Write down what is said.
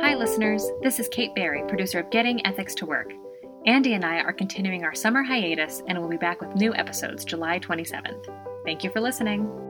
Hi, listeners. This is Kate Barry, producer of Getting Ethics to Work. Andy and I are continuing our summer hiatus and we'll be back with new episodes July 27th. Thank you for listening.